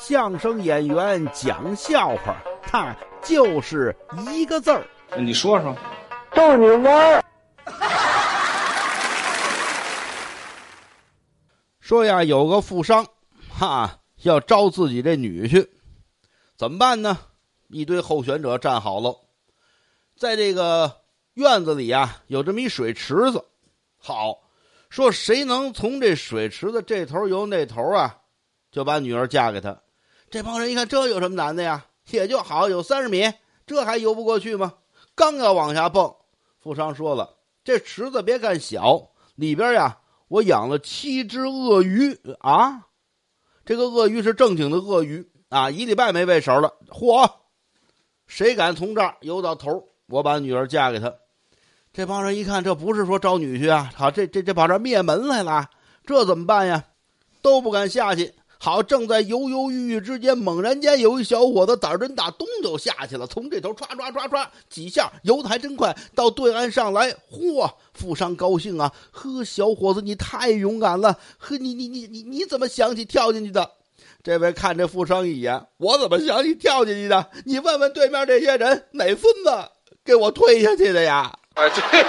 相声演员讲笑话，他就是一个字儿。你说说，逗你玩儿。说呀，有个富商，哈，要招自己这女婿，怎么办呢？一堆候选者站好了，在这个院子里啊，有这么一水池子。好，说谁能从这水池子这头游那头啊，就把女儿嫁给他。这帮人一看，这有什么难的呀？也就好，有三十米，这还游不过去吗？刚要往下蹦，富商说了：“这池子别看小，里边呀。”我养了七只鳄鱼啊，这个鳄鱼是正经的鳄鱼啊，一礼拜没喂食了。嚯，谁敢从这儿游到头，我把女儿嫁给他。这帮人一看，这不是说招女婿啊，好，这这这跑这灭门来了，这怎么办呀？都不敢下去。好，正在犹犹豫豫之间，猛然间有一小伙子胆儿真大，咚就下去了。从这头唰唰唰唰几下游的还真快，到对岸上来，嚯！富商高兴啊，呵，小伙子你太勇敢了，呵，你你你你你怎么想起跳进去的？这位看这富商一眼，我怎么想起跳进去的？你问问对面这些人，哪孙子给我推下去的呀？啊，对。